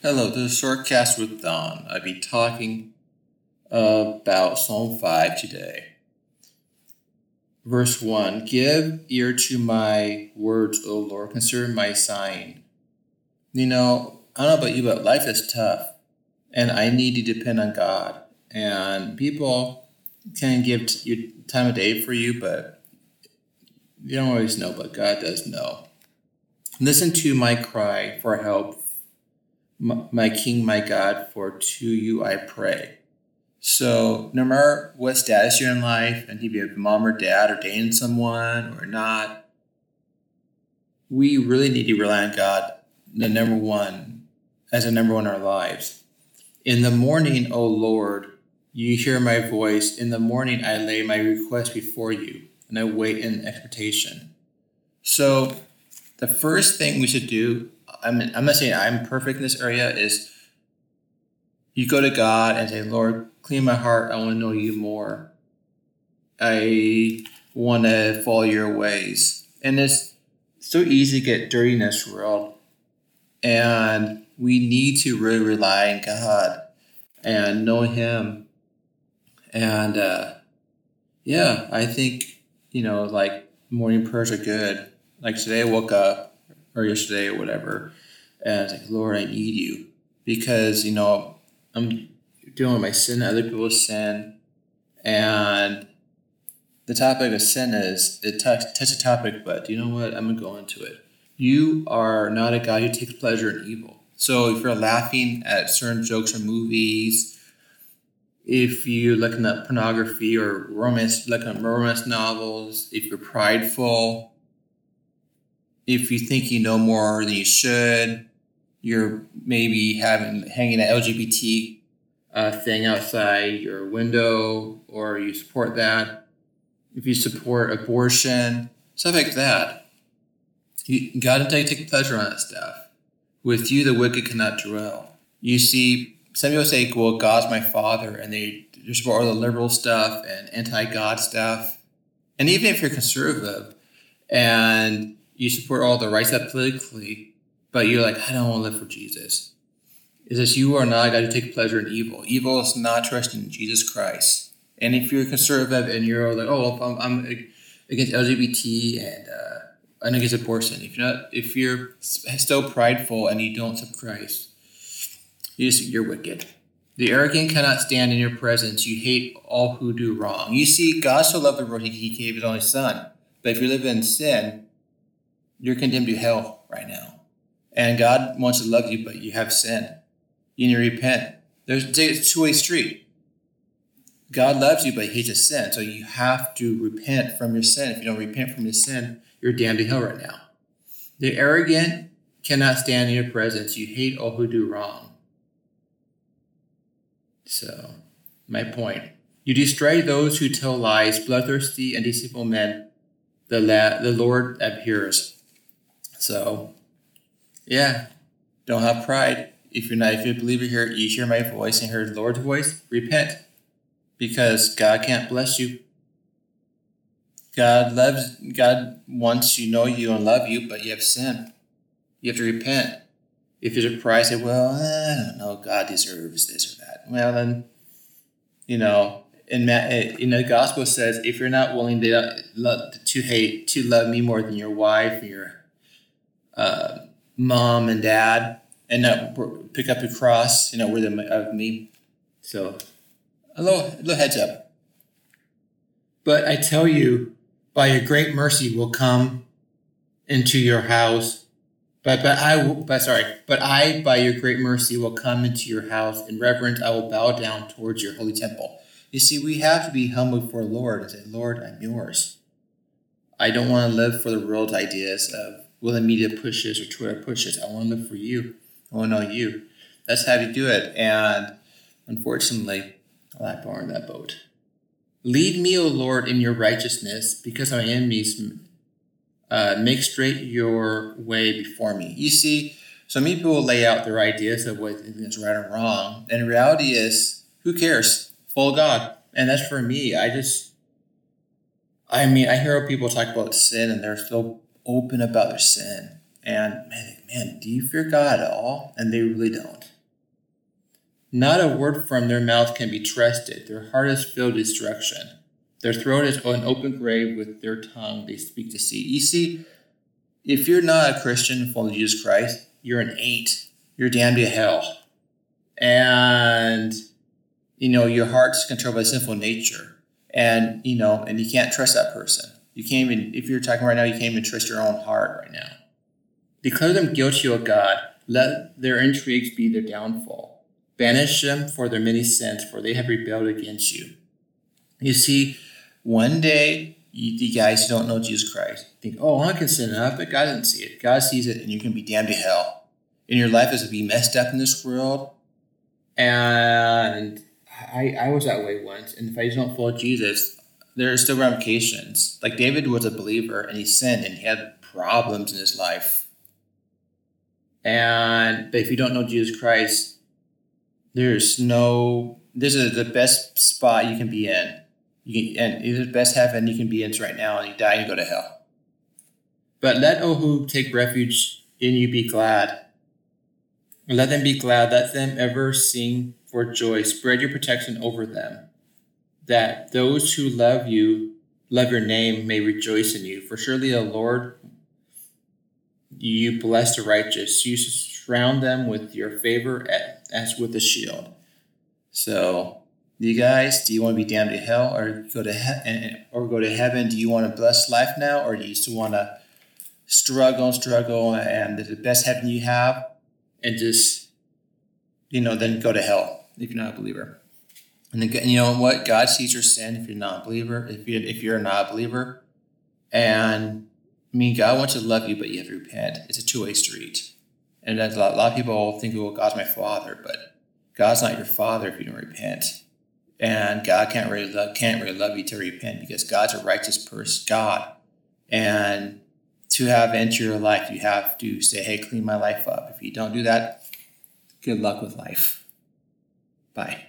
Hello, this is Shortcast with Don. I'll be talking about Psalm 5 today. Verse 1 Give ear to my words, O Lord, consider my sighing. You know, I don't know about you, but life is tough, and I need to depend on God. And people can give you time of day for you, but you don't always know, but God does know. Listen to my cry for help, my King, my God, for to you I pray. So, no matter what status you're in life, and if you have mom or dad or dating someone or not, we really need to rely on God, the number one, as a number one in our lives. In the morning, O Lord, you hear my voice. In the morning, I lay my request before you, and I wait in expectation. So, the first thing we should do, I'm, I'm not saying I'm perfect in this area, is you go to God and say, Lord, clean my heart. I want to know you more. I want to follow your ways. And it's so easy to get dirty in this world. And we need to really rely on God and know Him. And uh, yeah, I think, you know, like morning prayers are good like today I woke up or yesterday or whatever, and I was like, Lord, I need you because you know I'm dealing with my sin, other people's sin, and the topic of sin is it touch, touch a topic, but you know what? I'm gonna go into it. You are not a God who takes pleasure in evil. So if you're laughing at certain jokes or movies, if you're looking at pornography or romance, looking at romance novels, if you're prideful, if you think you know more than you should, you're maybe having hanging an LGBT uh, thing outside your window, or you support that. If you support abortion, stuff like that, you got to take, take pleasure on that stuff. With you, the wicked cannot dwell. You see, some people say, "Well, God's my father," and they just support all the liberal stuff and anti-God stuff. And even if you're conservative and you support all the rights stuff politically, but you're like, I don't want to live for Jesus. Is this you are not going to take pleasure in evil? Evil is not trusting in Jesus Christ. And if you're conservative and you're like, oh, I'm, I'm against LGBT and uh, I'm against abortion, if you're not, if you're still prideful and you don't accept Christ, you just, you're wicked. The arrogant cannot stand in your presence. You hate all who do wrong. You see, God so loved the world, he gave his only son. But if you live in sin, you're condemned to hell right now. And God wants to love you, but you have sin. You need to repent. There's a two way street. God loves you, but he hates sin. So you have to repent from your sin. If you don't repent from your sin, you're damned to hell right now. The arrogant cannot stand in your presence. You hate all who do wrong. So, my point. You destroy those who tell lies, bloodthirsty and deceitful men. The, la- the Lord abhors. So, yeah, don't have pride. If you're not, if you believe you're here, you hear my voice and hear the Lord's voice, repent, because God can't bless you. God loves, God wants to know you and love you, but you have sin. You have to repent. If you're surprised, say, well, I don't know, God deserves this or that. Well, then, you know, in, in the gospel says, if you're not willing to, to hate, to love me more than your wife, or your uh, mom and dad, and not pick up your cross, you know, with them of me. So, a little, a little heads up. But I tell you, by your great mercy will come into your house. But but I but sorry, but I by your great mercy will come into your house. In reverence, I will bow down towards your holy temple. You see, we have to be humble before the Lord and say, Lord, I'm yours. I don't want to live for the world's ideas of will the media pushes or Twitter pushes. I want to live for you. I want to know you. That's how you do it. And unfortunately, I like borrowed that boat. Lead me, O Lord, in your righteousness, because my enemies uh, make straight your way before me. You see, so many people lay out their ideas of what is right or wrong, and reality is, who cares? Full God. And that's for me. I just, I mean, I hear people talk about sin, and they're so open about their sin. And man, man, do you fear God at all? And they really don't. Not a word from their mouth can be trusted. Their heart is filled with destruction. Their throat is an open grave. With their tongue they speak deceit. You see, if you're not a Christian follow Jesus Christ, you're an eight. You're damned to hell. And, you know, your heart's controlled by sinful nature. And, you know, and you can't trust that person. You can't even, if you're talking right now, you can't even trust your own heart right now. Declare them guilty, O God. Let their intrigues be their downfall. Banish them for their many sins, for they have rebelled against you. You see, one day, you, the guys who don't know Jesus Christ think, oh, I can sin enough, but God doesn't see it. God sees it, and you can be damned to hell. And your life is to be messed up in this world. And I, I was that way once. And if I just don't follow Jesus, there are still ramifications. Like David was a believer, and he sinned, and he had problems in his life. And but if you don't know Jesus Christ, there's no. This is the best spot you can be in you can, and it's the best heaven you can be in right now, and you die and go to hell. But let who take refuge in you be glad. Let them be glad. Let them ever sing for joy. Spread your protection over them, that those who love you, love your name, may rejoice in you. For surely the Lord, you bless the righteous. You surround them with your favor as with a shield. So you guys, do you want to be damned to hell or go to he- or go to heaven? Do you want a blessed life now, or do you still want to struggle and struggle and the best heaven you have, and just you know then go to hell if you're not a believer? And then you know what? God sees your sin if you're not a believer. If you if you're not a believer, and I mean God wants to love you, but you have to repent. It's a two way street, and a lot, a lot of people think, well, God's my father, but God's not your father if you don't repent and God can't really love, can't really love you to repent because God's a righteous person, God, and to have enter your life, you have to say, "Hey, clean my life up." If you don't do that, good luck with life. Bye.